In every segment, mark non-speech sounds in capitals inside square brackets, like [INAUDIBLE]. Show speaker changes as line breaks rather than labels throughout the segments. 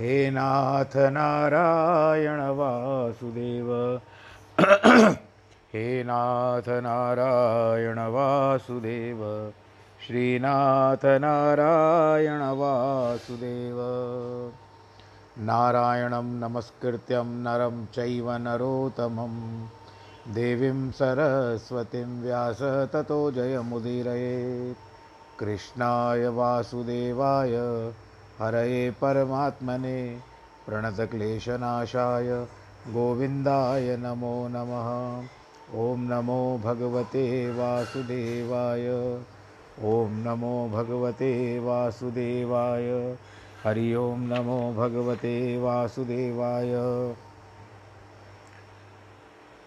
हे नाथ नारायण वासुदेव। हे नाथ नारायण वासुदेव। श्रीनाथ नारायण वासुदेव। नारायणं नमस्कृत्यं नरं चैव नरोत्तमं। देवीं सरस्वतीं व्यास ततो जयमुदीरयेत् कृष्णाय वासुदेवाय हरये परमात्मने प्रणतक्लेशनाशाय गोविन्दाय नमो नमः। ॐ नमो भगवते वासुदेवाय। ॐ नमो भगवते वासुदेवाय। हरि ओं नमो भगवते वासुदेवाय।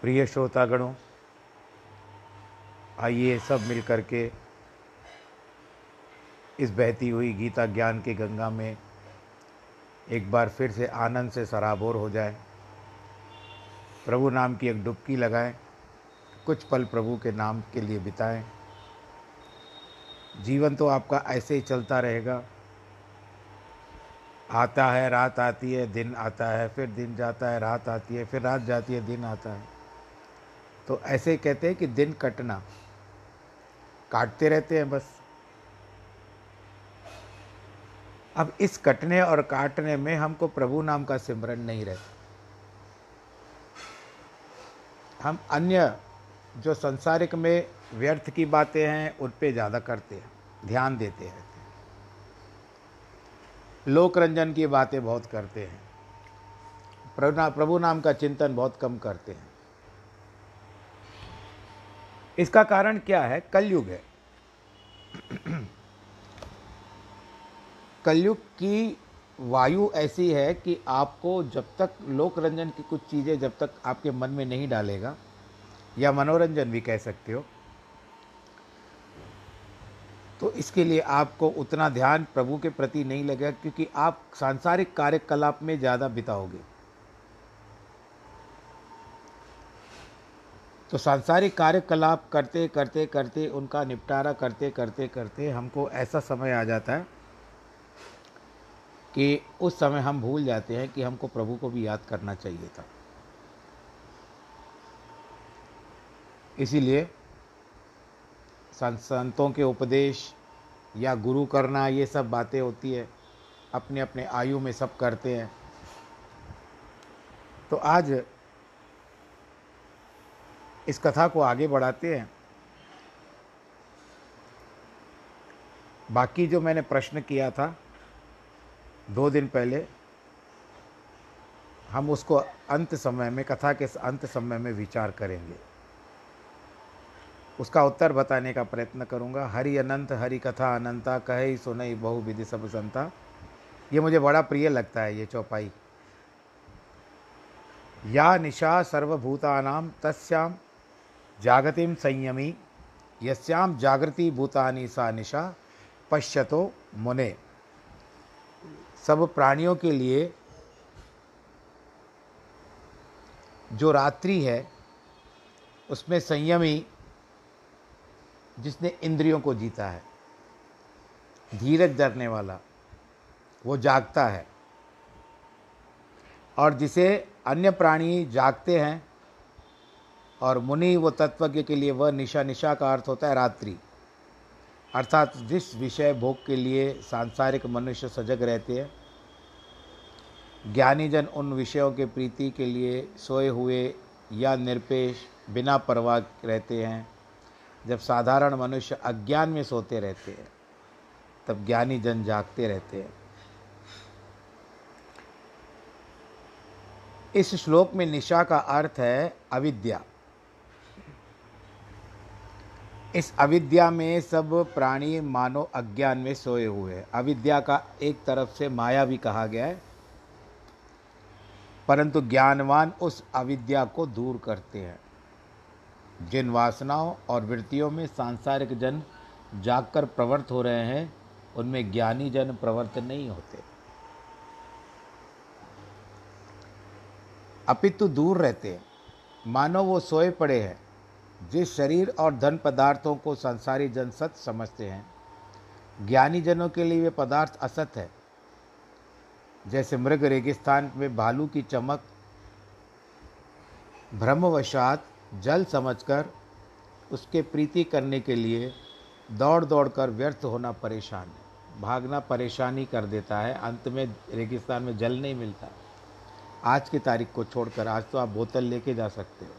प्रिय श्रोतागणों, आइए सब मिल करके इस बहती हुई गीता ज्ञान की गंगा में एक बार फिर से आनंद से सराबोर हो जाए। प्रभु नाम की एक डुबकी लगाएँ, कुछ पल प्रभु के नाम के लिए बिताएँ। जीवन तो आपका ऐसे ही चलता रहेगा। आता है, रात आती है, दिन आता है, फिर दिन जाता है, रात आती है, फिर रात जाती है, दिन आता है। तो ऐसे कहते हैं कि दिन कटना। काटते रहते हैं बस। अब इस कटने और काटने में हमको प्रभु नाम का सिमरन नहीं रहता। हम अन्य जो संसारिक में व्यर्थ की बातें हैं, उन पे ज़्यादा करते हैं, ध्यान देते रहते हैं। लोक रंजन की बातें बहुत करते हैं। प्रभु नाम का चिंतन बहुत कम करते हैं। इसका कारण क्या है? कलयुग है। कलयुग की वायु ऐसी है कि आपको जब तक लोक रंजन की कुछ चीज़ें जब तक आपके मन में नहीं डालेगा, या मनोरंजन भी कह सकते हो तो इसके लिए आपको उतना ध्यान प्रभु के प्रति नहीं लगेगा, क्योंकि आप सांसारिक कार्यकलाप में ज़्यादा बिताओगे। तो सांसारिक कार्यकलाप करते करते करते उनका निपटारा करते करते करते हमको ऐसा समय आ जाता है कि उस समय हम भूल जाते हैं कि हमको प्रभु को भी याद करना चाहिए था। इसीलिए संतों के उपदेश या गुरु करना, ये सब बातें होती है। अपने अपने आयु में सब करते हैं। तो आज इस कथा को आगे बढ़ाते हैं। बाकी जो मैंने प्रश्न किया था दो दिन पहले हम उसको अंत समय में, कथा के अंत समय में विचार करेंगे। उसका उत्तर बताने का प्रयत्न करूँगा। हरि अनंत, हरि कथा अनंता, कहे सुनई बहु विधि सब संता। ये मुझे बड़ा प्रिय लगता है ये चौपाई। या निशा सर्वभूतानाम तस्याम जागतिम संयमी यस्याम जागृति भूतानी सा निशा पश्यतो मुने। सब प्राणियों के लिए जो रात्रि है, उसमें संयमी जिसने इंद्रियों को जीता है, धीरज धरने वाला, वो जागता है। और जिसे अन्य प्राणी जागते हैं, और मुनि वो तत्वज्ञ के लिए वह निशा निशा का अर्थ होता है रात्रि। अर्थात जिस विषय भोग के लिए सांसारिक मनुष्य सजग रहते हैं, ज्ञानीजन उन विषयों के प्रीति के लिए सोए हुए या निरपेश बिना परवाह रहते हैं। जब साधारण मनुष्य अज्ञान में सोते रहते हैं, तब ज्ञानी जन जागते रहते हैं। इस श्लोक में निशा का अर्थ है अविद्या। इस अविद्या में सब प्राणी मानो अज्ञान में सोए हुए हैं। अविद्या का एक तरफ़ से माया भी कहा गया है, परंतु ज्ञानवान उस अविद्या को दूर करते हैं। जिन वासनाओं और वृत्तियों में सांसारिक जन जागकर प्रवृत्त हो रहे हैं, उनमें ज्ञानी जन प्रवृत्त नहीं होते। अपितु दूर रहते हैं। मानो वो सोए पड़े हैं। जिस शरीर और धन पदार्थों को संसारी जन सत समझते हैं ज्ञानी जनों के लिए वे पदार्थ असत है। जैसे मृग रेगिस्तान में भालू की चमक भ्रमवशात जल समझकर उसके प्रीति करने के लिए दौड़ दौड़ कर व्यर्थ होना परेशान है। भागना परेशानी कर देता है, अंत में रेगिस्तान में जल नहीं मिलता। आज की तारीख को छोड़कर आज तो आप बोतल लेके जा सकते हो।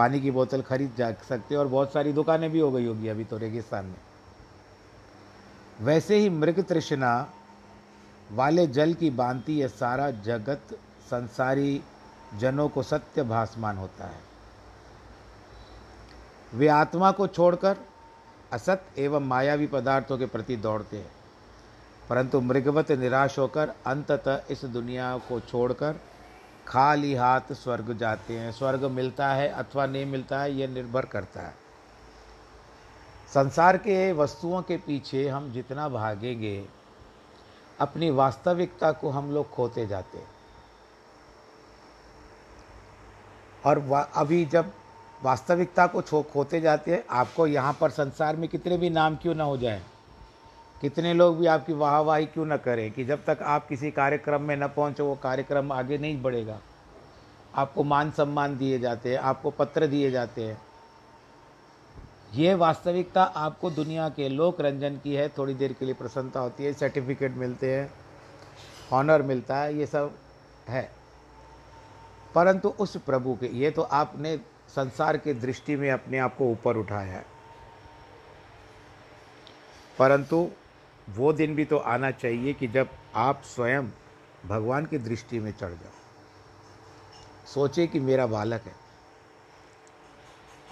पानी की बोतल खरीद जा सकते और बहुत सारी दुकानें भी हो गई होगी अभी तो रेगिस्तान में। वैसे ही मृग तृष्णा वाले जल की बांति यह सारा जगत संसारी जनों को सत्य भासमान होता है। वे आत्मा को छोड़कर असत एवं मायावी पदार्थों के प्रति दौड़ते हैं, परंतु मृगवत निराश होकर अंततः इस दुनिया को छोड़कर खाली हाथ स्वर्ग जाते हैं। स्वर्ग मिलता है अथवा नहीं मिलता है यह निर्भर करता है। संसार के वस्तुओं के पीछे हम जितना भागेंगे, अपनी वास्तविकता को हम लोग खोते जाते हैं। और अभी जब वास्तविकता को खोते जाते हैं, आपको यहाँ पर संसार में कितने भी नाम क्यों ना हो जाए कितने लोग भी आपकी वाहवाही क्यों ना करें कि जब तक आप किसी कार्यक्रम में न पहुँचो, वो कार्यक्रम आगे नहीं बढ़ेगा। आपको मान सम्मान दिए जाते हैं, आपको पत्र दिए जाते हैं। ये वास्तविकता आपको दुनिया के लोक रंजन की है। थोड़ी देर के लिए प्रसन्नता होती है, सर्टिफिकेट मिलते हैं ऑनर मिलता है, ये सब है। परंतु उस प्रभु के, ये तो आपने संसार के दृष्टि में अपने आप को ऊपर उठाया है। परंतु वो दिन भी तो आना चाहिए कि जब आप स्वयं भगवान की दृष्टि में चढ़ जाओ। सोचे कि मेरा बालक है।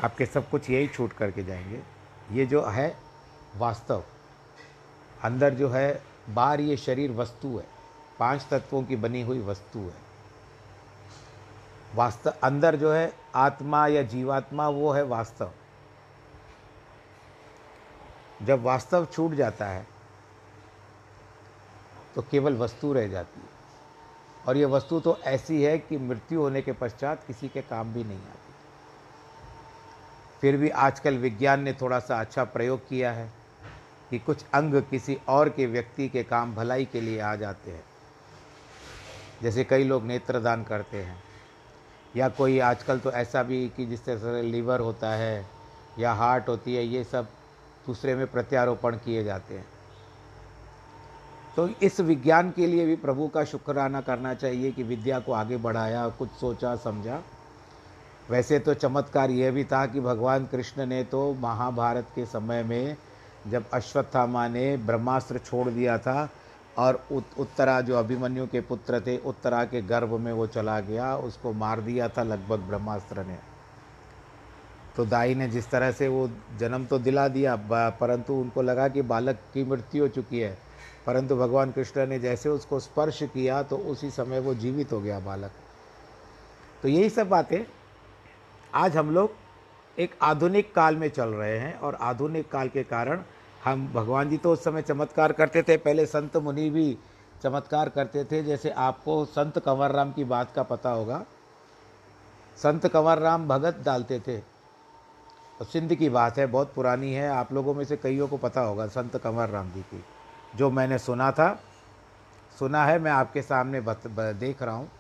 आपके सब कुछ यही छूट करके जाएँगे। ये जो है वास्तव। अंदर जो है बाहर ये शरीर वस्तु है। पाँच तत्वों की बनी हुई वस्तु है। वास्तव, अंदर जो है आत्मा या जीवात्मा वो है वास्तव। जब वास्तव छूट जाता है तो केवल वस्तु रह जाती है। और ये वस्तु तो ऐसी है कि मृत्यु होने के पश्चात किसी के काम भी नहीं आती। फिर भी आजकल विज्ञान ने थोड़ा सा अच्छा प्रयोग किया है कि कुछ अंग किसी और के व्यक्ति के काम भलाई के लिए आ जाते हैं। जैसे कई लोग नेत्रदान करते हैं। या कोई आजकल तो ऐसा भी कि जिस तरह से लीवर होता है या हार्ट होती है, ये सब दूसरे में प्रत्यारोपण किए जाते हैं। तो इस विज्ञान के लिए भी प्रभु का शुक्राना करना चाहिए कि विद्या को आगे बढ़ाया कुछ सोचा समझा। वैसे तो चमत्कार यह भी था कि भगवान कृष्ण ने तो महाभारत के समय में जब अश्वत्थामा ने ब्रह्मास्त्र छोड़ दिया था और उत, उत्तरा जो अभिमन्यु के पुत्र थे उत्तरा के गर्भ में वो चला गया उसको मार दिया था लगभग ब्रह्मास्त्र ने। तो दाई ने जिस तरह से वो जन्म तो दिला दिया परंतु उनको लगा कि बालक की मृत्यु हो चुकी है। परंतु भगवान कृष्ण ने जैसे उसको स्पर्श किया तो उसी समय वो जीवित हो गया बालक। तो यही सब बातें आज हम लोग एक आधुनिक काल में चल रहे हैं और आधुनिक काल के कारण हम भगवान जी तो उस समय चमत्कार करते थे, पहले संत मुनि भी चमत्कार करते थे। जैसे आपको संत कंवर राम की बात का पता होगा, संत कंवर राम भगत डालते थे। सिंध की बात है, बहुत पुरानी है, आप लोगों में से कईयों को पता होगा संत कंवर राम जी की। जो मैंने सुना था सुना है मैं आपके सामने बत, देख रहा हूँ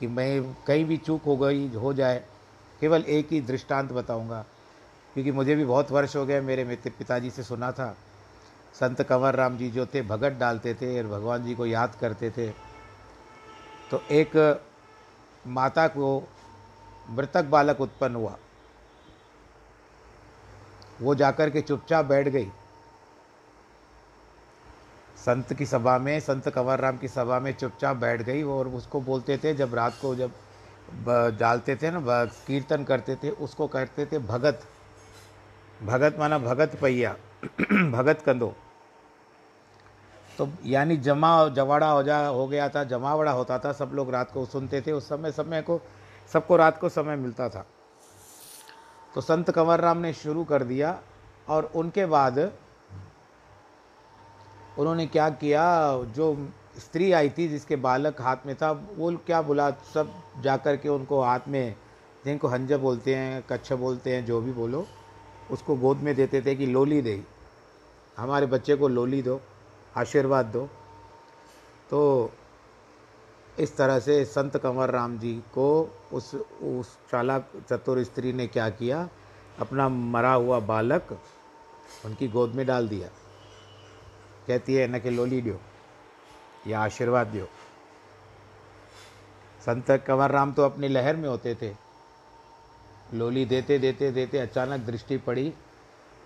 कि मैं कहीं भी चूक हो गई हो जाए केवल एक ही दृष्टांत बताऊँगा। क्योंकि मुझे भी बहुत वर्ष हो गए मेरे मित्र पिताजी से सुना था। संत कंवर राम जी जो थे भगत डालते थे और भगवान जी को याद करते थे। तो एक माता को मृतक बालक उत्पन्न हुआ। वो जाकर के चुपचाप बैठ गई। संत की सभा में, संत कंवर राम की सभा में चुपचाप बैठ गई और उसको बोलते थे, जब रात को जब डालते थे ना कीर्तन करते थे, उसको कहते थे, भगत भगत माना भगत पहिया, [CLEARS THROAT] भगत कंदो। तो यानी जमा, जवाड़ा हो जा, हो गया था, जमावड़ा होता था, सब लोग रात को सुनते थे, उस समय समय को, सबको रात को समय मिलता था। तो संत कंवर राम ने शुरू कर दिया और उनके बाद उन्होंने क्या किया? जो स्त्री आई थी जिसके बालक हाथ में था, वो क्या बोला? सब जा कर के उनको हाथ में जिनको हंज बोलते हैं, कच्छ बोलते हैं, जो भी बोलो, उसको गोद में देते थे कि लोली दे। हमारे बच्चे को लोली दो, आशीर्वाद दो। तो इस तरह से संत कंवर राम जी को उस उस चालाक चतुर स्त्री ने क्या किया? अपना मरा हुआ बालक उनकी गोद में डाल दिया। कहती है न कि लोली दो या आशीर्वाद दो संत कंवर राम तो अपनी लहर में होते थे। लोली देते देते देते अचानक दृष्टि पड़ी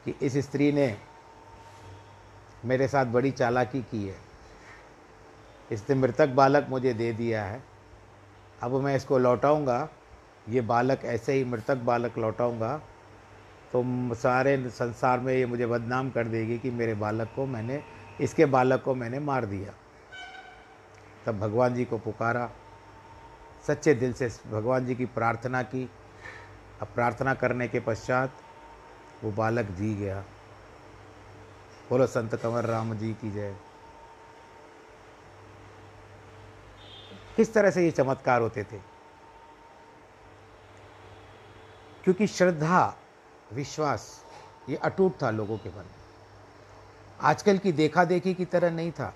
कि इस स्त्री ने मेरे साथ बड़ी चालाकी की है। इसने मृतक बालक मुझे दे दिया है। अब मैं इसको लौटाऊँगा। ये बालक ऐसे ही मृतक बालक लौटाऊँगा। तो सारे संसार में ये मुझे बदनाम कर देगी कि मेरे बालक को मैंने इसके बालक को मैंने मार दिया। तब भगवान जी को पुकारा। सच्चे दिल से भगवान जी की प्रार्थना की। अब प्रार्थना करने के पश्चात वो बालक जी गया। बोलो, संत कंवर राम जी की जय। किस तरह से ये चमत्कार होते थे? क्योंकि श्रद्धा, विश्वास, ये अटूट था लोगों के मन में। आजकल की देखा देखी की तरह नहीं था।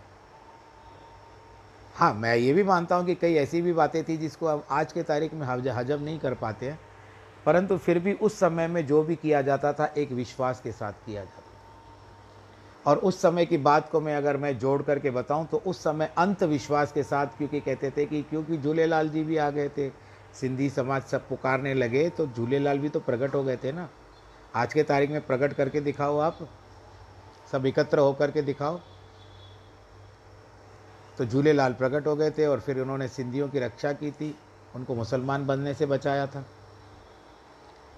हाँ मैं ये भी मानता हूँ कि कई ऐसी भी बातें थी जिसको अब आज के तारीख में हजम नहीं कर पाते हैं, परंतु फिर भी उस समय में जो भी किया जाता था, एक विश्वास के साथ किया जाता था। और उस समय की बात को मैं अगर मैं जोड़ करके बताऊँ तो उस समय अंत विश्वास के साथ, क्योंकि कहते थे कि क्योंकि झूलेलाल जी भी आ गए थे, सिंधी समाज सब पुकारने लगे तो झूलेलाल भी तो प्रकट हो गए थे ना। आज के तारीख में प्रकट करके दिखाओ आप। सब एकत्र होकर के दिखाओ। तो झूले लाल प्रकट हो गए थे और फिर उन्होंने सिंधियों की रक्षा की थी। उनको मुसलमान बनने से बचाया था।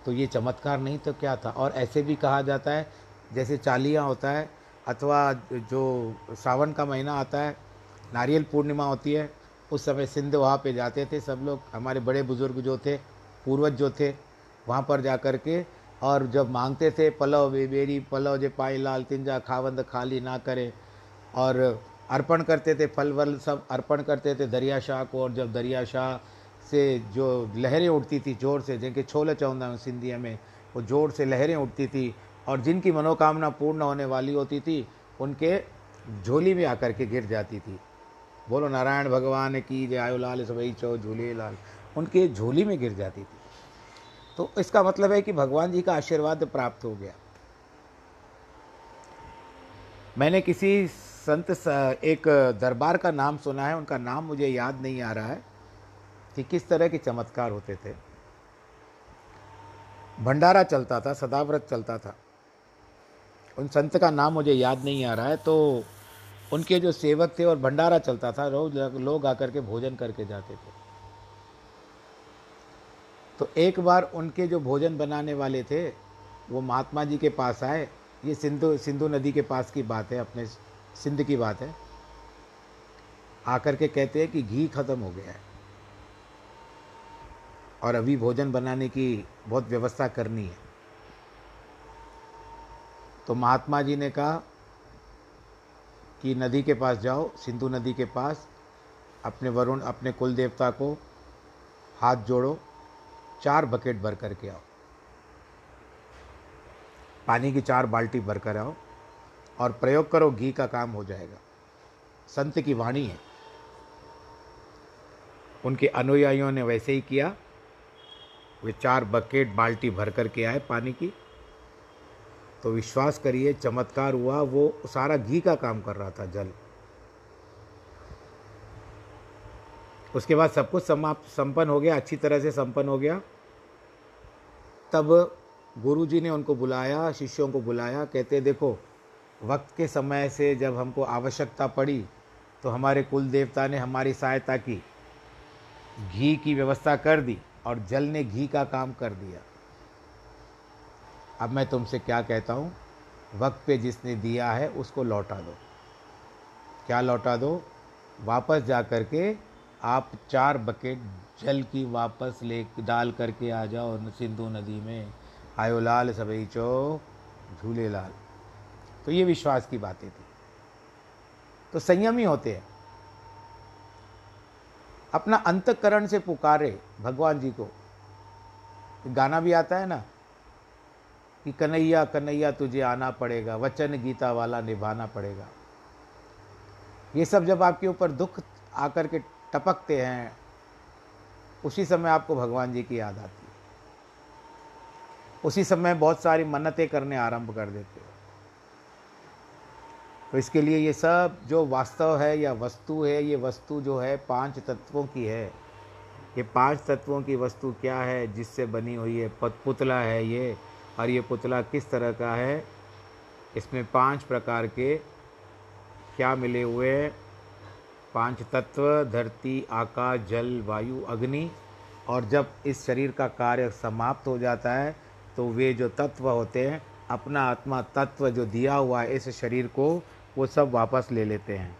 तो ये चमत्कार नहीं तो क्या था? और ऐसे भी कहा जाता है, जैसे चालियाँ होता है, अथवा जो सावन का महीना आता है, नारियल पूर्णिमा होती है, उस समय सिंध वहाँ पे जाते थे सब लोग। हमारे बड़े बुज़ुर्ग जो थे, पूर्वज जो थे, वहाँ पर जा कर के और जब मांगते थे, पलव बेबेरी पलव जे पाई लाल तिंजा, खावंद खाली ना करे। और अर्पण करते थे फल वल सब अर्पण करते थे, दरिया शाह को। और जब दरिया शाह से जो लहरें उठती थी, ज़ोर से, जिनके छोले चवंदा आहियूं सिंधीअ में, वो ज़ोर से लहरें उठती थी और जिनकी मनोकामना पूर्ण होने वाली होती थी, उनके झोली में आकर के गिर जाती थी। बोलो, नारायण भगवान की जय, आयो लाल, सबई चो झूले लाल। उनके झोली में गिर जाती थी। तो इसका मतलब है कि भगवान जी का आशीर्वाद प्राप्त हो गया। मैंने किसी संत एक दरबार का नाम सुना है, उनका नाम मुझे याद नहीं आ रहा है कि किस तरह के चमत्कार होते थे। भंडारा चलता था, सदाव्रत चलता था। उन संत का नाम मुझे याद नहीं आ रहा है तो उनके जो सेवक थे और भंडारा चलता था, रोज लोग आकर के भोजन करके जाते थे। तो एक बार उनके जो भोजन बनाने वाले थे, वो महात्मा जी के पास आए। ये सिंधु सिंधु नदी के पास की बात है, अपने सिंध की बात है। आकर के कहते हैं कि घी खत्म हो गया है। और अभी भोजन बनाने की बहुत व्यवस्था करनी है। तो महात्मा जी ने कहा कि नदी के पास जाओ, सिंधु नदी के पास, अपने वरुण, अपने कुल देवता को हाथ जोड़ो। चार बकेट भर करके आओ। पानी की चार बाल्टी भर कर आओ और प्रयोग करो, घी का काम हो जाएगा। संत की वाणी है। उनके अनुयायियों ने वैसे ही किया। वे चार बकेट बाल्टी भर करके आए पानी की। तो विश्वास करिए, चमत्कार हुआ, वो सारा घी का काम कर रहा था, जल। उसके बाद सब कुछ समाप्त, संपन्न हो गया, अच्छी तरह से संपन्न हो गया। तब गुरुजी ने उनको बुलाया, शिष्यों को बुलाया, कहते, देखो, वक्त के समय से जब हमको आवश्यकता पड़ी तो हमारे कुल देवता ने हमारी सहायता की। घी की व्यवस्था कर दी और जल ने घी का काम कर दिया। अब मैं तुमसे क्या कहता हूँ? वक्त पे जिसने दिया है, उसको लौटा दो। क्या लौटा दो? वापस जा कर के आप चार बकेट जल की वापस ले, डाल करके आ जाओ सिंधु नदी में। आयो लाल सबई चो झूले लाल। तो ये विश्वास की बातें थी। तो संयमी होते हैं। अपना अंतकरण से पुकारे भगवान जी को। गाना भी आता है ना कि कन्हैया कन्हैया तुझे आना पड़ेगा, वचन गीता वाला निभाना पड़ेगा। ये सब जब आपके ऊपर दुख आकर के टपकते हैं, उसी समय आपको भगवान जी की याद आती है। उसी समय बहुत सारी मन्नतें करने आरंभ कर देते हो। तो इसके लिए ये सब जो वास्तव है, या वस्तु है, ये वस्तु जो है पाँच तत्वों की है। ये पाँच तत्वों की वस्तु क्या है, जिससे बनी हुई है पुतला है ये, और ये पुतला किस तरह का है, इसमें पाँच प्रकार के क्या मिले हुए हैं। पाँच तत्व धरती, आकाश, जल, वायु, अग्नि। और जब इस शरीर का कार्य समाप्त हो जाता है तो वे जो तत्व होते हैं, अपना आत्मा तत्व जो दिया हुआ है इस शरीर को, वो सब वापस ले लेते हैं।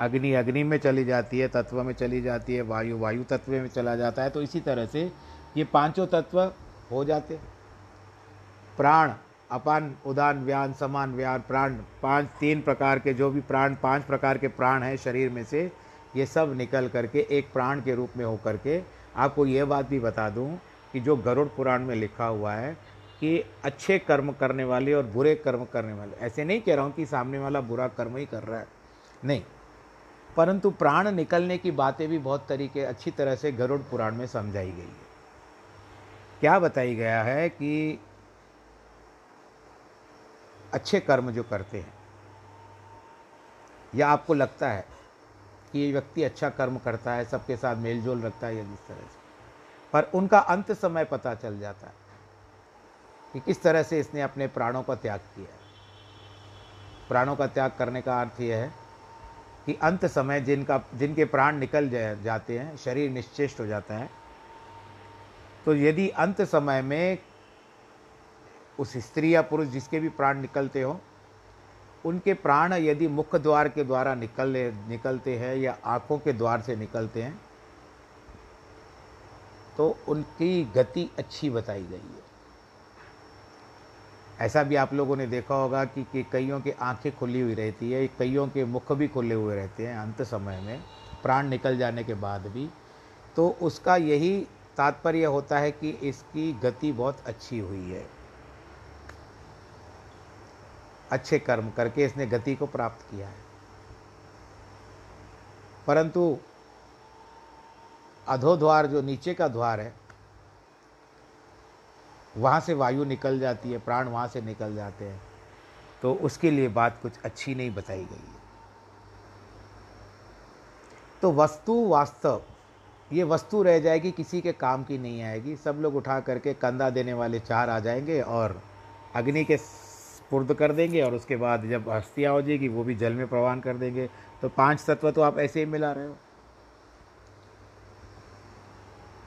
अग्नि अग्नि में चली जाती है, तत्व में चली जाती है, वायु वायु तत्व में चला जाता है। तो इसी तरह से ये पाँचों तत्व हो जाते प्राण अपान, उदान, व्यान, समान, व्यान, प्राण, पाँच, तीन प्रकार के जो भी प्राण, पाँच प्रकार के प्राण हैं शरीर में से, ये सब निकल करके एक प्राण के रूप में होकर के, आपको ये बात भी बता दूँ कि जो गरुड़ पुराण में लिखा हुआ है कि अच्छे कर्म करने वाले और बुरे कर्म करने वाले, ऐसे नहीं कह रहा हूँ कि सामने वाला बुरा कर्म ही कर रहा है, नहीं। परंतु प्राण निकलने की बातें भी बहुत तरीके, अच्छी तरह से गरुड़ पुराण में समझाई गई है। क्या बताई गया है कि अच्छे कर्म जो करते हैं। या आपको लगता है कि ये व्यक्ति अच्छा कर्म करता है, सबके साथ मेलजोल रखता है या जिस तरह से। पर उनका अंत समय पता चल जाता है कि किस तरह से इसने अपने प्राणों का त्याग किया प्राणों का त्याग करने का अर्थ यह है कि अंत समय जिनका, जिनके प्राण निकल जाते हैं, शरीर निश्चेष्ट हो जाता है। तो यदि अंत समय में उस स्त्री या पुरुष जिसके भी प्राण निकलते हो उनके प्राण यदि मुख्य द्वार के द्वारा निकल निकलते हैं या आँखों के द्वार से निकलते हैं तो उनकी गति अच्छी बताई गई है। ऐसा भी आप लोगों ने देखा होगा कि, कि कईयों की आँखें खुली हुई रहती है कईयों के मुख भी खुले हुए रहते हैं अंत समय में प्राण निकल जाने के बाद भी। तो उसका यही तात्पर्य होता है कि इसकी गति बहुत अच्छी हुई है। अच्छे कर्म करके इसने गति को प्राप्त किया है। परंतु अधोद्वार जो नीचे का द्वार है, वहाँ से वायु निकल जाती है, प्राण वहाँ से निकल जाते हैं। तो उसके लिए बात कुछ अच्छी नहीं बताई गई है। तो वस्तु वास्तव, ये वस्तु रह जाएगी, किसी के काम की नहीं आएगी। सब लोग उठा करके कंधा देने वाले चार आ जाएँगे और अग्नि के स्पुर्द कर देंगे और उसके बाद जब हस्तियाँ हो जाएगी, वो भी जल में प्रवान कर देंगे। तो पाँच तत्व तो आप ऐसे ही मिला रहे हो।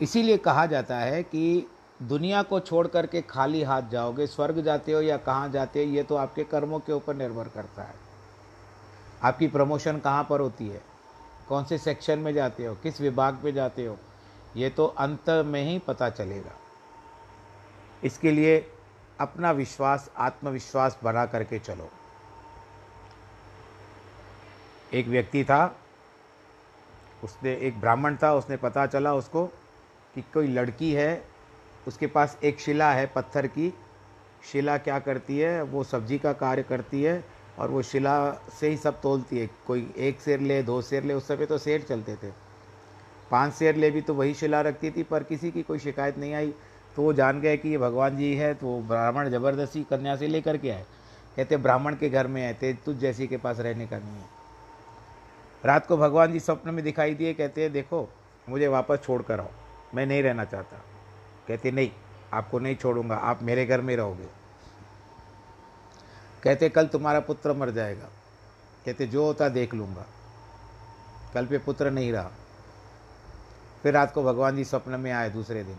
इसीलिए कहा जाता है कि दुनिया को छोड़ करके खाली हाथ जाओगे, स्वर्ग जाते हो या कहाँ जाते हो, ये तो आपके कर्मों के ऊपर निर्भर करता है। आपकी प्रमोशन कहाँ पर होती है? कौन से सेक्शन में जाते हो? किस विभाग में जाते हो? ये तो अंत में ही पता चलेगा। इसके लिए अपना विश्वास, आत्मविश्वास बना करके चलो। एक व्यक्ति था, उसने, एक ब्राह्मण था, उसने पता चला उसको कि कोई लड़की है, उसके पास एक शिला है पत्थर की। शिला क्या करती है? वो सब्ज़ी का कार्य करती है और वो शिला से ही सब तोलती है। कोई एक शेर ले, दो शेर ले, उस समय तो शेर चलते थे। पाँच शेर ले भी तो वही शिला रखती थी, पर किसी की कोई शिकायत नहीं आई। तो वो जान गए कि ये भगवान जी है तो ब्राह्मण ज़बरदस्ती कन्या से लेकर के आए। कहते, ब्राह्मण के घर में आए थे, तुझ जैसी के पास रहने का नहीं है। रात को भगवान जी स्वप्न में दिखाई दिए, कहते हैं देखो, मुझे वापस छोड़ कर आओ, मैं नहीं रहना चाहता। कहते, नहीं, आपको नहीं छोड़ूँगा, आप मेरे घर में रहोगे। कहते, कल तुम्हारा पुत्र मर जाएगा। कहते, जो होता देख लूँगा। कल पे पुत्र नहीं रहा। फिर रात को भगवान जी स्वप्न में आए दूसरे दिन।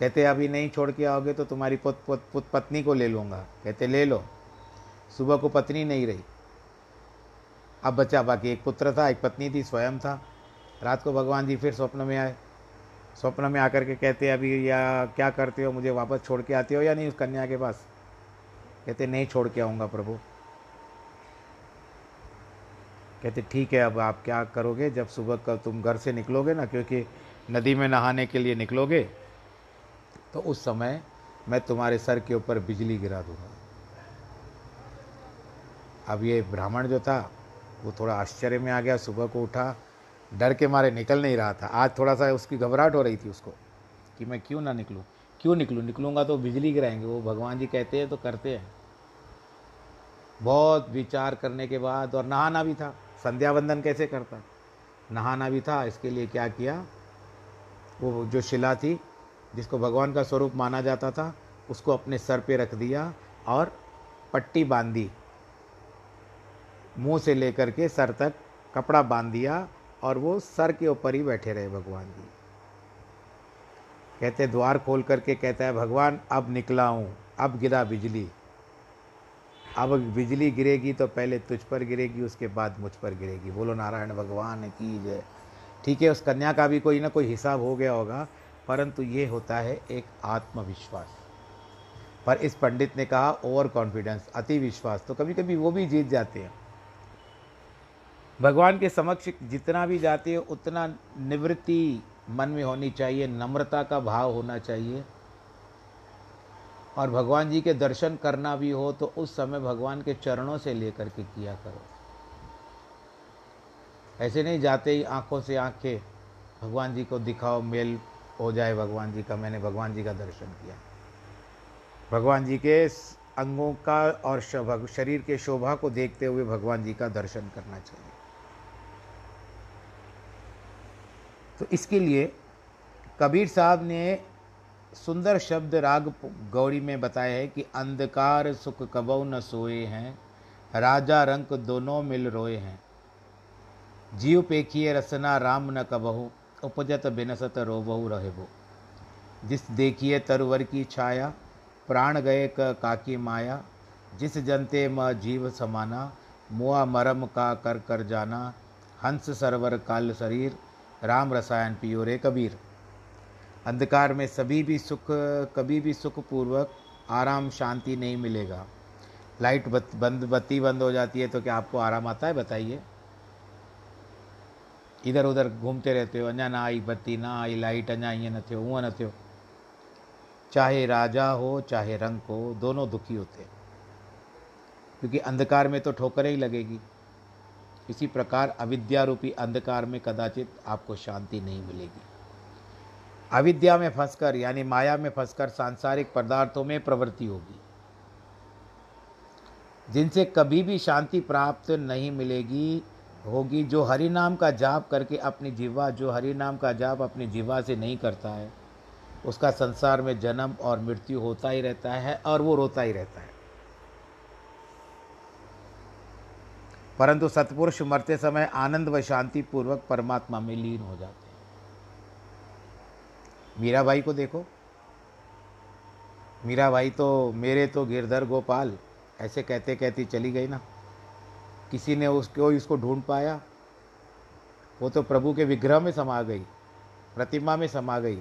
कहते अभी नहीं छोड़ के आओगे तो तुम्हारी पुत, पुत, पुत पत्नी को ले लूँगा। कहते ले लो। सुबह को पत्नी नहीं रही। अब बचा बाकी एक पुत्र था एक पत्नी थी स्वयं था। रात को भगवान जी फिर स्वप्न में आए। स्वप्न में आकर के कहते अभी या क्या करते हो? मुझे वापस छोड़ के आते हो या नहीं उस कन्या के पास? कहते नहीं छोड़ के आऊँगा प्रभु। कहते ठीक है अब आप क्या करोगे? जब सुबह का तुम घर से निकलोगे ना क्योंकि नदी में नहाने के लिए निकलोगे तो उस समय मैं तुम्हारे सर के ऊपर बिजली गिरा दूँगा। अब ये ब्राह्मण जो था, वो थोड़ा आश्चर्य में आ गया, सुबह को उठा, डर के मारे निकल नहीं रहा था। आज थोड़ा सा उसकी घबराहट हो रही थी उसको कि मैं क्यों ना निकलूँ? क्यों निकलूँ? निकलूँगा तो बिजली गिराएँगे, वो भगवान जी कहते हैं तो करते हैं। बहुत विचार करने के बाद, और नहाना भी था। संध्या वंदन कैसे करता? नहाना भी था, इसके लिए क्या किया? वो जो शिला थी जिसको भगवान का स्वरूप माना जाता था, उसको अपने सर पे रख दिया और पट्टी बांधी। मुँह से लेकर के सर तक कपड़ा बाँध दिया और वो सर के ऊपर ही बैठे रहे भगवान जी। कहते, द्वार खोल करके कहता है, भगवान, अब निकला हूँ, अब गिरा बिजली। अब बिजली गिरेगी तो पहले तुझ पर गिरेगी, उसके बाद मुझ पर गिरेगी। बोलो, नारायण भगवान की जय। ठीक है, उस कन्या का भी कोई ना कोई हिसाब हो गया होगा परंतु ये होता है एक आत्मविश्वास। पर इस पंडित ने कहा ओवर कॉन्फिडेंस अति विश्वास तो कभी कभी वो भी जीत जाते हैं। भगवान के समक्ष जितना भी जाते हो, उतना निवृत्ति मन में होनी चाहिए, नम्रता का भाव होना चाहिए। और भगवान जी के दर्शन करना भी हो तो उस समय भगवान के चरणों से लेकर के किया करो। ऐसे नहीं जाते ही आँखों से आँखें, भगवान जी को दिखाओ, मेल हो जाए भगवान जी का, मैंने भगवान जी का दर्शन किया। भगवान जी के अंगों का और शरीर के शोभा को देखते हुए भगवान जी का दर्शन करना चाहिए। तो इसके लिए कबीर साहब ने सुंदर शब्द राग गौरी में बताया है कि अंधकार सुख कबऊ न सोए हैं, राजा रंक दोनों मिल रोए हैं। जीव पेखिए रसना राम न कबहू। उपजत बिनसत रोबहू रहेबो जिस देखिए तरवर की छाया प्राण गए क काकी माया जिस जनते म जीव समाना मुआ मरम का कर कर जाना हंस सरवर काल शरीर राम रसायन पियो रे कबीर। अंधकार में सभी भी सुख कभी भी सुखपूर्वक आराम शांति नहीं मिलेगा। लाइट बत, बंद बत्ती बंद हो जाती है तो क्या आपको आराम आता है? बताइए। इधर उधर घूमते रहते हो, अञा ना आई बत्ती, ना आई लाइट, अञा ईअं न थियो हूअं न थियो। चाहे राजा हो, चाहे रंग हो, दोनों दुखी होते हैं। क्योंकि अंधकार में तो ठोकरें ही लगेगी। इसी प्रकार अविद्या रूपी अंधकार में कदाचित आपको शांति नहीं मिलेगी। अविद्या में फंसकर, यानी माया में फंसकर सांसारिक पदार्थों में प्रवृत्ति होगी। जिनसे कभी भी शांति प्राप्त नहीं मिलेगी होगी, जो हरि नाम का जाप करके अपनी जीवा जो हरि नाम का जाप अपनी जीवा से नहीं करता है, उसका संसार में जन्म और मृत्यु होता ही रहता है और वो रोता ही रहता है। परंतु सतपुरुष मरते समय आनंद व शांति पूर्वक परमात्मा में लीन हो जाते हैं। मीरा भाई को देखो। मीरा भाई तो मेरे तो गिरधर गोपाल, ऐसे कहते कहती चली गई ना। किसी ने उसको इसको ढूंढ पाया? वो तो प्रभु के विग्रह में समा गई, प्रतिमा में समा गई।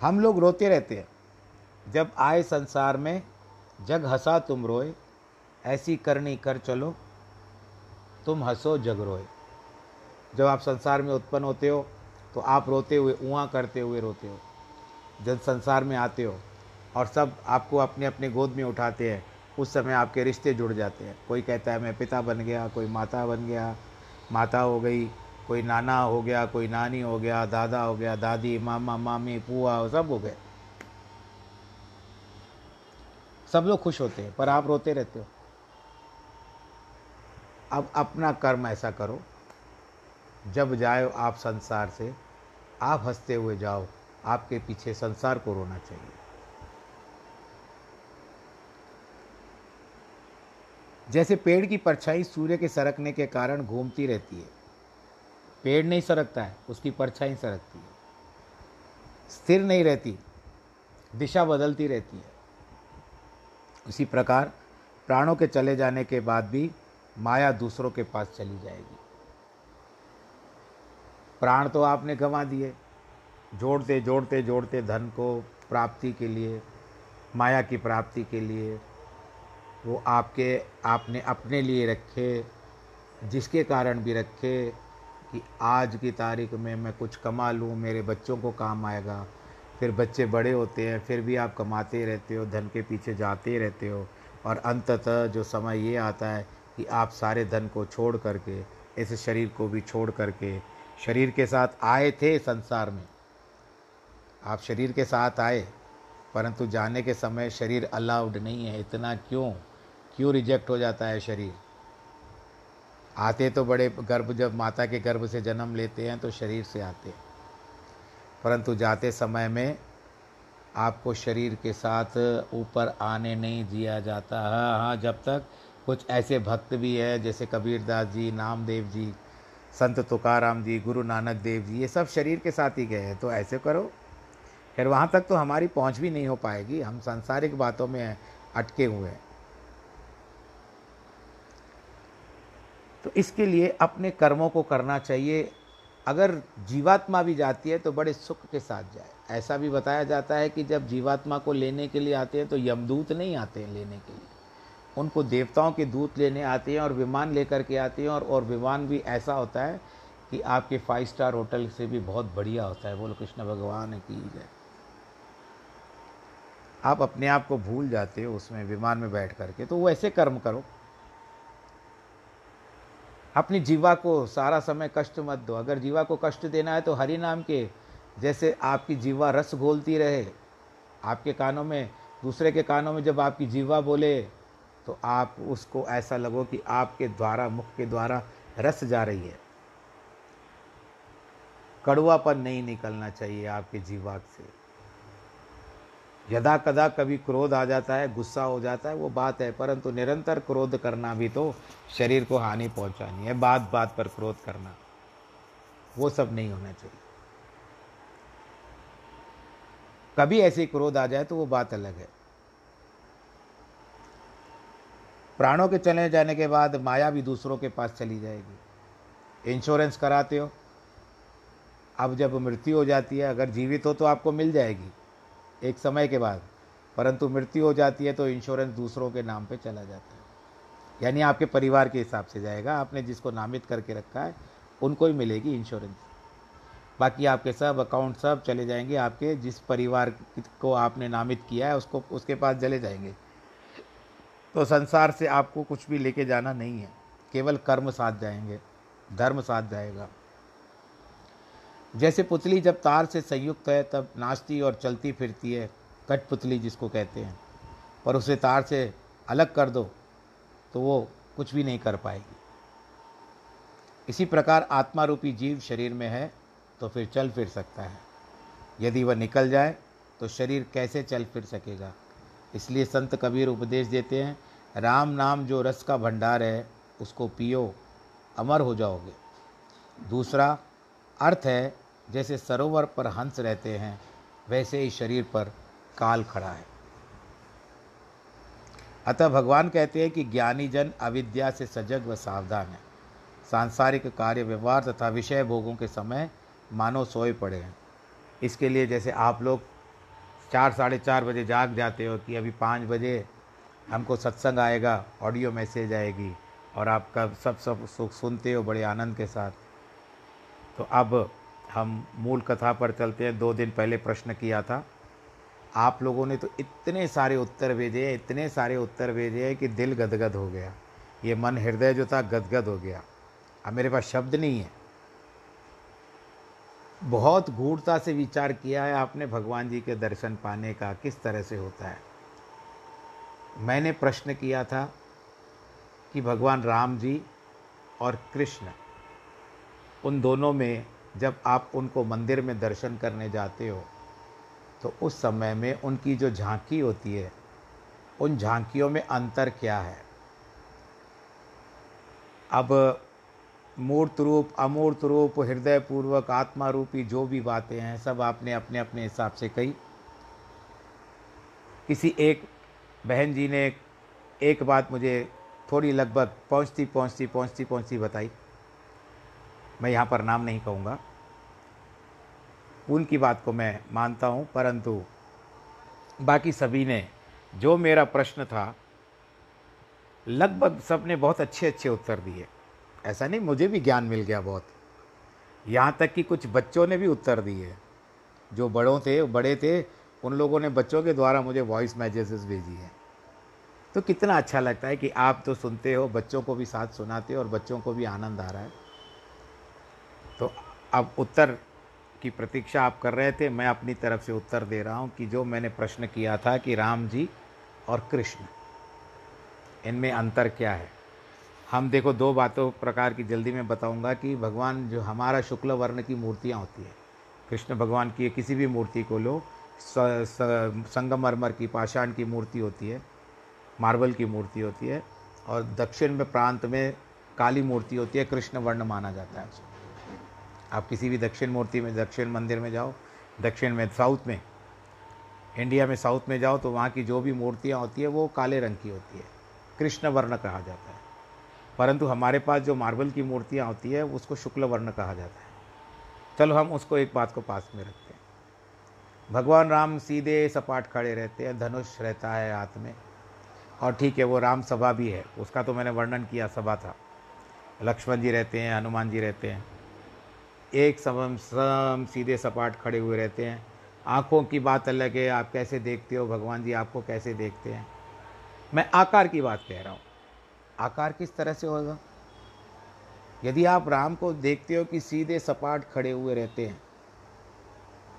हम लोग रोते रहते हैं। जब आए संसार में, जग हंसा तुम रोए, ऐसी करनी कर चलो, तुम हंसो जग रोए। जब आप संसार में उत्पन्न होते हो तो आप रोते हुए ऊँा करते हुए रोते हो। जब संसार में आते हो और सब आपको अपने अपने गोद में उठाते हैं। उस समय आपके रिश्ते जुड़ जाते हैं। कोई कहता है, मैं पिता बन गया, कोई माता बन गया, माता हो गई, कोई नाना हो गया, कोई नानी हो गया, दादा हो गया, दादी, मामा, मामी पुआ सब हो गए। सब लोग खुश होते हैं, पर आप रोते रहते हो। अब अपना कर्म ऐसा करो, जब जाओ आप संसार से, आप हँसते हुए जाओ, आपके पीछे संसार को रोना चाहिए। जैसे पेड़ की परछाई सूर्य के सरकने के कारण घूमती रहती है। पेड़ नहीं सरकता है, उसकी परछाई सरकती है। स्थिर नहीं रहती, दिशा बदलती रहती है। उसी प्रकार प्राणों के चले जाने के बाद भी माया दूसरों के पास चली जाएगी। प्राण तो आपने गंवा दिए। जोड़ते जोड़ते जोड़ते धन को प्राप्ति के लिए, माया की प्राप्ति के लिए वो आपके, आपने अपने लिए रखे, जिसके कारण भी रखे कि आज की तारीख में मैं कुछ कमा लूँ, मेरे बच्चों को काम आएगा। फिर बच्चे बड़े होते हैं, फिर भी आप कमाते रहते हो, धन के पीछे जाते रहते हो। और अंततः जो समय ये आता है कि आप सारे धन को छोड़ करके, इस शरीर को भी छोड़ करके, शरीर के साथ आए थे संसार में। आप शरीर के साथ आए, परंतु जाने के समय शरीर अलाउड नहीं है। इतना क्यों? क्यों रिजेक्ट हो जाता है शरीर? आते तो बड़े गर्भ, जब माता के गर्भ से जन्म लेते हैं तो शरीर से आते हैं। परंतु जाते समय में आपको शरीर के साथ ऊपर आने नहीं दिया जाता। हाँ हाँ जब तक कुछ ऐसे भक्त भी हैं, जैसे कबीरदास जी, नामदेव जी, संत तुकाराम जी, गुरु नानक देव जी, ये सब शरीर के साथ ही गए हैं तो ऐसे करो। फिर वहाँ तक तो हमारी पहुँच भी नहीं हो पाएगी, हम सांसारिक बातों में अटके हुए हैं। तो इसके लिए अपने कर्मों को करना चाहिए। अगर जीवात्मा भी जाती है तो बड़े सुख के साथ जाए। ऐसा भी बताया जाता है कि जब जीवात्मा को लेने के लिए आते हैं तो यमदूत नहीं आते हैं लेने के लिए। उनको देवताओं के दूत लेने आते हैं और विमान लेकर के आते हैं और और विमान भी ऐसा होता है कि आपके फाइव स्टार होटल से भी बहुत बढ़िया होता है। बोलो, कृष्ण भगवान की जय। आप अपने आप को भूल जाते हो उसमें, विमान में बैठ करके। तो वैसे कर्म करो। अपनी जीवा को सारा समय कष्ट मत दो। अगर जीवा को कष्ट देना है तो हरि नाम के जैसे आपकी जीवा रस घोलती रहे, आपके कानों में, दूसरे के कानों में जब आपकी जीवा बोले तो आप उसको ऐसा लगो कि आपके द्वारा, मुख के द्वारा रस जा रही है। कड़वापन नहीं निकलना चाहिए आपके जीवा से। यदा कदा कभी क्रोध आ जाता है, गुस्सा हो जाता है, वो बात है, परंतु निरंतर क्रोध करना भी तो शरीर को हानि पहुंचानी है, बात बात पर क्रोध करना। वो सब नहीं होना चाहिए। कभी ऐसे क्रोध आ जाए तो वो बात अलग है। प्राणों के चले जाने के बाद माया भी दूसरों के पास चली जाएगी। इंश्योरेंस कराते हो। अब जब मृत्यु हो जाती है, अगर जीवित हो तो आपको मिल जाएगी। एक समय के बाद, परंतु मृत्यु हो जाती है तो इंश्योरेंस दूसरों के नाम पे चला जाता है। यानी आपके परिवार के हिसाब से जाएगा, आपने जिसको नामित करके रखा है, उनको ही मिलेगी इंश्योरेंस बाकी आपके सब अकाउंट सब चले जाएँगे, आपके जिस परिवार को आपने नामित किया है, उसको, उसके पास चले जाएँगे। तो संसार से आपको कुछ भी लेके जाना नहीं है। केवल कर्म साथ जाएँगे, धर्म साथ जाएगा। जैसे पुतली जब तार से संयुक्त है, तब नाचती और चलती फिरती है कठपुतली जिसको कहते हैं। पर उसे तार से अलग कर दो तो वो कुछ भी नहीं कर पाएगी। इसी प्रकार आत्मा रूपी जीव शरीर में है तो फिर चल फिर सकता है। यदि वह निकल जाए तो शरीर कैसे चल फिर सकेगा? इसलिए संत कबीर उपदेश देते हैं, राम नाम जो रस का भंडार है, उसको पियो, अमर हो जाओगे। दूसरा अर्थ है जैसे सरोवर पर हंस रहते हैं, वैसे ही शरीर पर काल खड़ा है। अतः भगवान कहते हैं कि ज्ञानी जन अविद्या से सजग व सावधान है। सांसारिक कार्य व्यवहार तथा विषय भोगों के समय मानो सोए पड़े हैं। इसके लिए जैसे आप लोग चार, साढ़े चार बजे जाग जाते हो कि अभी पाँच बजे हमको सत्संग आएगा, ऑडियो मैसेज आएगी और आपका सब सब सुख सुनते हो बड़े आनंद के साथ। तो अब हम मूल कथा पर चलते हैं। दो दिन पहले प्रश्न किया था। आप लोगों ने तो इतने सारे उत्तर भेजे इतने सारे उत्तर भेजे हैं कि दिल गदगद हो गया। ये मन हृदय जो था, गदगद हो गया। अब मेरे पास शब्द नहीं है। बहुत गूढ़ता से विचार किया है आपने भगवान जी के दर्शन पाने का, किस तरह से होता है। मैंने प्रश्न किया था कि भगवान राम जी और कृष्ण, उन दोनों में जब आप उनको मंदिर में दर्शन करने जाते हो तो उस समय में उनकी जो झांकी होती है, उन झांकियों में अंतर क्या है? अब मूर्त रूप, अमूर्त रूप हृदय पूर्वक आत्मा रूपी जो भी बातें हैं, सब आपने अपने अपने हिसाब से कही। किसी एक बहन जी ने एक बात मुझे थोड़ी लगभग पहुँचती पहुँचती पहुँचती पहुँचती बताई। मैं यहाँ पर नाम नहीं कहूँगा। उनकी बात को मैं मानता हूँ, परंतु बाकी सभी ने जो मेरा प्रश्न था, लगभग सबने बहुत अच्छे अच्छे उत्तर दिए। ऐसा नहीं, मुझे भी ज्ञान मिल गया बहुत। यहाँ तक कि कुछ बच्चों ने भी उत्तर दिए। जो बड़ों थे, बड़े थे, उन लोगों ने बच्चों के द्वारा मुझे वॉइस मैसेजेस भेजी हैं। तो कितना अच्छा लगता है कि आप तो सुनते हो, बच्चों को भी साथ सुनाते हो और बच्चों को भी आनंद आ रहा है। अब उत्तर की प्रतीक्षा आप कर रहे थे, मैं अपनी तरफ़ से उत्तर दे रहा हूँ कि जो मैंने प्रश्न किया था कि राम जी और कृष्ण, इनमें अंतर क्या है? हम देखो, दो बातों प्रकार की जल्दी में बताऊँगा कि भगवान जो हमारा शुक्ल वर्ण की मूर्तियाँ होती है, कृष्ण भगवान की किसी भी मूर्ति को लो संगमरमर की, पाषाण की मूर्ति होती है, मार्बल की मूर्ति होती है, और दक्षिण में प्रांत में काली मूर्ति होती है, कृष्ण वर्ण माना जाता है उसको। आप किसी भी दक्षिण मूर्ति में, दक्षिण मंदिर में जाओ, दक्षिण में, साउथ में, इंडिया में साउथ में जाओ तो वहाँ की जो भी मूर्तियाँ होती है, वो काले रंग की होती है। कृष्ण वर्ण कहा जाता है। परंतु हमारे पास जो मार्बल की मूर्तियाँ होती है, उसको शुक्ल वर्ण कहा जाता है। चलो हम उसको एक बात को पास में रखते हैं। भगवान राम सीधे सपाट खड़े रहते हैं, धनुष रहता है हाथ में। और ठीक है, वो राम सभा भी है, उसका तो मैंने वर्णन किया, सभा था। लक्ष्मण जी रहते हैं, हनुमान जी रहते हैं। एक समम सम सीधे सपाट खड़े हुए रहते हैं। आँखों की बात अलग है, आप कैसे देखते हो? भगवान जी आपको कैसे देखते हैं? मैं आकार की बात कह रहा हूँ। आकार किस तरह से होगा? यदि आप राम को देखते हो कि सीधे सपाट खड़े हुए रहते हैं,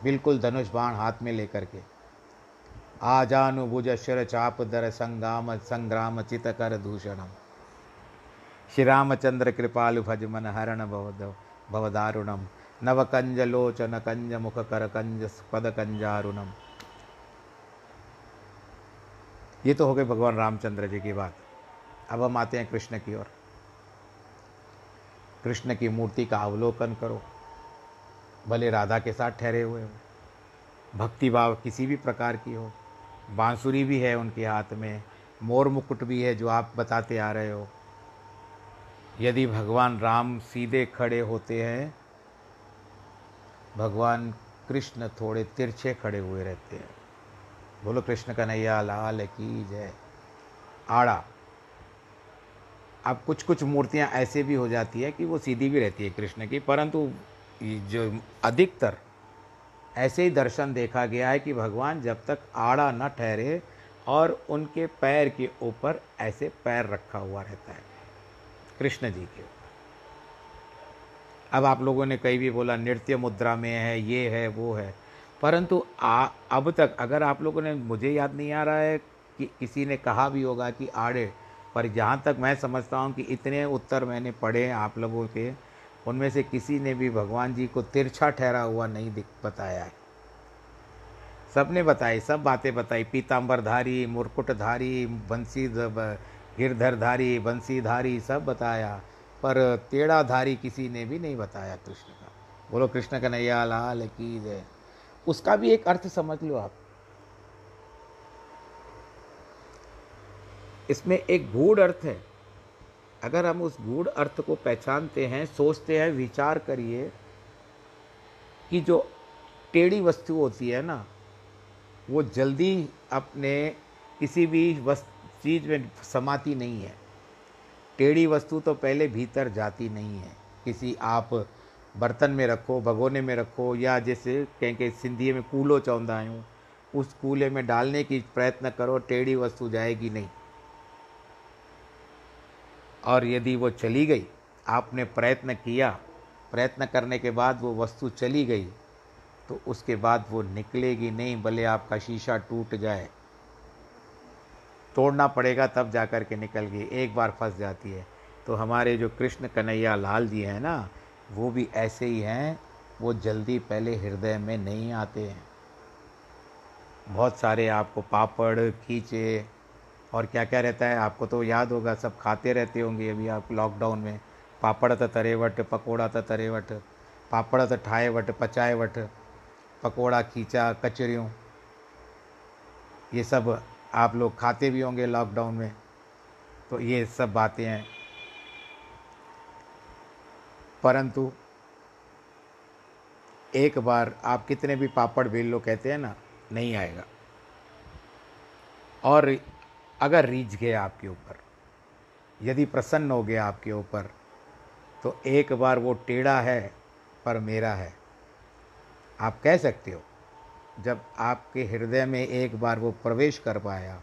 बिल्कुल धनुष बाण हाथ में लेकर के आ आजानुभुज शिर चाप दर संग्राम संग्राम चित कर दूषणम। श्री रामचंद्र कृपालु भज मन हरण भवद भवदारुणम। नव कंज लोचन कंज मुख कर कंज पद कंजारुणम ये तो हो गए भगवान रामचंद्र जी की बात। अब हम आते हैं कृष्ण की ओर। कृष्ण की मूर्ति का अवलोकन करो। भले राधा के साथ ठहरे हुए हो। भक्ति भाव किसी भी प्रकार की हो। बांसुरी भी है उनके हाथ में। मोर मुकुट भी है जो आप बताते आ रहे हो। यदि भगवान राम सीधे खड़े होते हैं, भगवान कृष्ण थोड़े तिरछे खड़े हुए रहते हैं। बोलो कृष्ण कन्हैया, लाल की जय। आड़ा, अब कुछ कुछ मूर्तियाँ ऐसे भी हो जाती है कि वो सीधी भी रहती है कृष्ण की, परंतु जो अधिकतर, ऐसे ही दर्शन देखा गया है कि भगवान जब तक आड़ा न ठहरे और उनके पैर के ऊपर ऐसे पैर रखा हुआ रहता है। कृष्ण जी के। अब आप लोगों ने कहीं भी बोला नृत्य मुद्रा में है ये है वो है। परंतु आ, अब तक अगर आप लोगों ने मुझे याद नहीं आ रहा है कि किसी ने कहा भी होगा कि आड़े पर जहाँ तक मैं समझता हूँ कि इतने उत्तर मैंने पढ़े आप लोगों के उनमें से किसी ने भी भगवान जी को तिरछा ठहरा हुआ नहीं दिख बताया है। सबने बताई सब बातें बताई पीताम्बरधारी मुरकुटधारी बंसी गिरधरधारी बंसीधारी सब बताया, पर टेढ़ाधारी किसी ने भी नहीं बताया कृष्ण का। बोलो, कृष्ण कन्हैया, लाल की जय। उसका भी एक अर्थ समझ लो आप। इसमें एक गूढ़ अर्थ है। अगर हम उस गूढ़ अर्थ को पहचानते हैं, सोचते हैं, विचार करिए कि जो टेढ़ी वस्तु होती है ना, वो जल्दी अपने किसी भी चीज़ में समाती नहीं है। टेढ़ी वस्तु तो पहले भीतर जाती नहीं है। किसी आप बर्तन में रखो, भगोने में रखो, या जैसे कंहिंखे सिंधीअ में कूलो चवंदा आहियूं उस कूले में डालने की प्रयत्न करो, टेढ़ी वस्तु जाएगी नहीं। और यदि वो चली गई, आपने प्रयत्न किया, प्रयत्न करने के बाद वो वस्तु चली गई तो उसके बाद वो निकलेगी नहीं, भले आपका शीशा टूट जाए। तोड़ना पड़ेगा, तब जा कर के निकल गई। एक बार फंस जाती है। तो हमारे जो कृष्ण कन्हैया लाल जी हैं ना, वो भी ऐसे ही हैं, वो जल्दी पहले हृदय में नहीं आते हैं। बहुत सारे आपको पापड़ खींचे और क्या क्या रहता है, आपको तो याद होगा, सब खाते रहते होंगे अभी आप लॉकडाउन में। पापड़ त तरे वटि पकोड़ा त तरे वटि पापड़ तो ठाहे वटि पचाए वटि पकोड़ा खींचा कचरियूं, ये सब आप लोग खाते भी होंगे लॉकडाउन में। तो ये सब बातें हैं। परंतु, एक बार आप कितने भी पापड़ बेल लो, कहते हैं ना, नहीं आएगा। और अगर रीझ गया आपके ऊपर, यदि प्रसन्न हो गया आपके ऊपर तो एक बार वो टेढ़ा है, पर मेरा है। आप कह सकते हो जब आपके हृदय में एक बार वो प्रवेश कर पाया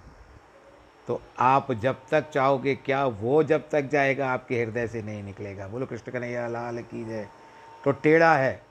तो आप जब तक चाहोगे, क्या वो जब तक जाएगा, आपके हृदय से नहीं निकलेगा। बोलो, कृष्ण कन्हैया, लाल की जय। तो टेढ़ा है।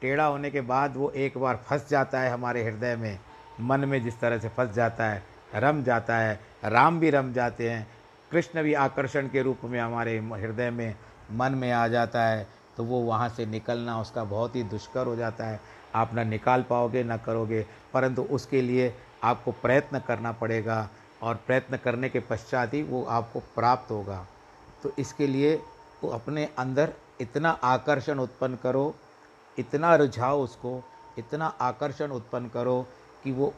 टेढ़ा होने के बाद वो एक बार फंस जाता है हमारे हृदय में। मन में जिस तरह से फंस जाता है, रम जाता है, राम भी रम जाते हैं। कृष्ण भी आकर्षण के रूप में हमारे हृदय में, मन में आ जाता है तो वो वहाँ से निकलना उसका बहुत ही दुष्कर हो जाता है। आप ना निकाल पाओगे, ना करोगे, परंतु उसके लिए आपको प्रयत्न करना पड़ेगा और प्रयत्न करने के पश्चात ही वो आपको प्राप्त होगा। तो इसके लिए वो अपने अंदर इतना आकर्षण उत्पन्न करो, इतना रुझाओ उसको, इतना आकर्षण उत्पन्न करो कि वो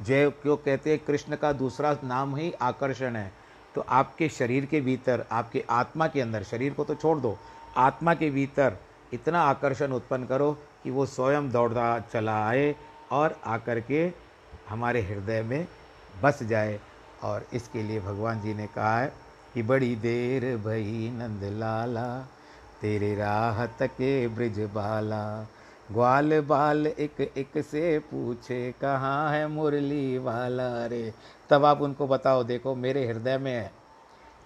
जय क्यों कहते हैं, कृष्ण का दूसरा नाम ही आकर्षण है। तो आपके शरीर के भीतर, आपके आत्मा के अंदर, शरीर को तो छोड़ दो, आत्मा के भीतर इतना आकर्षण उत्पन्न करो कि वो स्वयं दौड़ता चला आए और आकर के हमारे हृदय में बस जाए। और इसके लिए भगवान जी ने कहा है कि बड़ी देर भई नंद लाला, तेरे राह तके ब्रिज बाला। ग्वाल बाल एक एक से पूछे, कहाँ है मुरली वाला? अरे, तब आप उनको बताओ, देखो मेरे हृदय में है।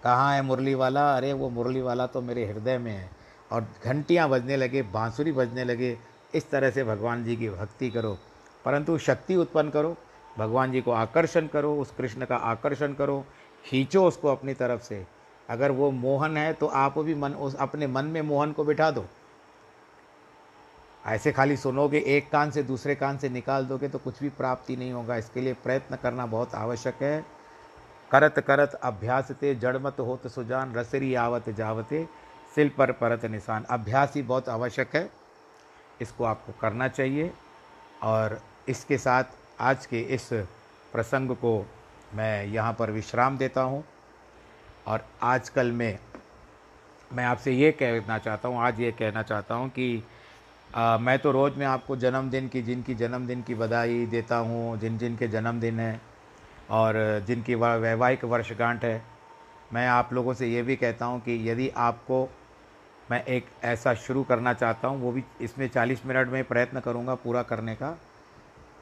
कहाँ है मुरली वाला? अरे, वो मुरली वाला तो मेरे हृदय में है। और घंटियाँ बजने लगे, बांसुरी बजने लगे इस तरह से भगवान जी की भक्ति करो, परंतु शक्ति उत्पन्न करो, भगवान जी को आकर्षण करो, उस कृष्ण का आकर्षण करो, खींचो उसको अपनी तरफ़ से। अगर वो मोहन है तो आप भी मन, उस, अपने मन में मोहन को बिठा दो। ऐसे खाली सुनोगे एक कान से दूसरे कान से निकाल दोगे तो कुछ भी प्राप्ति नहीं होगा। इसके लिए प्रयत्न करना बहुत आवश्यक है। करत करत अभ्यास ते जड़मत होत सुजान, रसरी आवत जावते, सिल पर परत निशान। अभ्यास ही बहुत आवश्यक है। इसको आपको करना चाहिए। और इसके साथ आज के इस प्रसंग को मैं यहाँ पर विश्राम देता हूँ। और आजकल में मैं आपसे ये कहना चाहता हूँ आज ये कहना चाहता हूँ कि आ, मैं तो रोज़ में आपको जन्मदिन की जिनकी जन्मदिन की बधाई देता हूँ जिन जिन के जन्मदिन है और जिनकी वैवाहिक वर्षगांठ है मैं आप लोगों से ये भी कहता हूँ कि यदि आपको मैं एक ऐसा शुरू करना चाहता हूँ, वो भी इसमें 40 मिनट में प्रयत्न करूँगा पूरा करने का।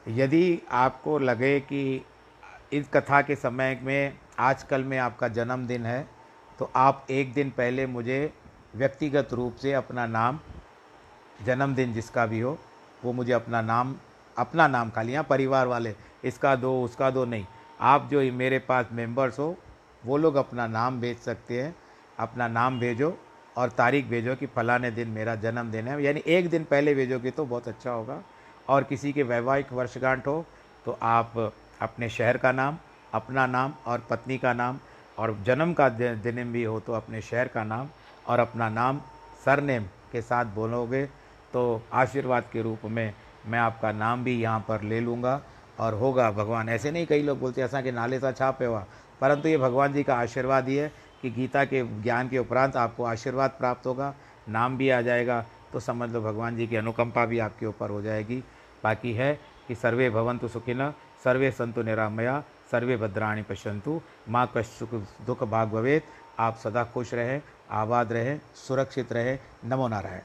यदि आपको लगे कि इस कथा के समय में आजकल में आपका जन्मदिन है तो आप एक दिन पहले मुझे व्यक्तिगत रूप से अपना नाम, जन्मदिन जिसका भी हो, वो मुझे अपना नाम अपना नाम खाली यहाँ परिवार वाले, इसका दो, उसका दो नहीं। आप जो मेरे पास मेंबर्स हो, वो लोग अपना नाम भेज सकते हैं, अपना नाम भेजो और तारीख भेजो कि फलाने दिन मेरा जन्मदिन है। यानी एक दिन पहले भेजोगे तो बहुत अच्छा होगा। और किसी के वैवाहिक वर्षगांठ हो तो आप अपने शहर का नाम, अपना नाम और पत्नी का नाम और जन्म का दिन भी हो तो अपने शहर का नाम और अपना नाम, सरनेम के साथ बोलोगे तो आशीर्वाद के रूप में मैं आपका नाम भी यहाँ पर ले लूँगा और होगा भगवान। ऐसे नहीं कई लोग बोलते असा के नाले सा छापे हुआ परंतु ये भगवान जी का आशीर्वाद ही है। कि गीता के ज्ञान के उपरांत आपको आशीर्वाद प्राप्त होगा, नाम भी आ जाएगा तो समझ लो भगवान जी की अनुकंपा भी आपके ऊपर हो जाएगी। बाकी है कि सर्वे भवंतु सुखिन, सर्वे संतु निरामया, सर्वे भद्राणी पश्यंतु माँ कश सुख दुख भाग भवेद आप सदा खुश रहें, आबाद रहें, सुरक्षित रहें, नमो नारायण।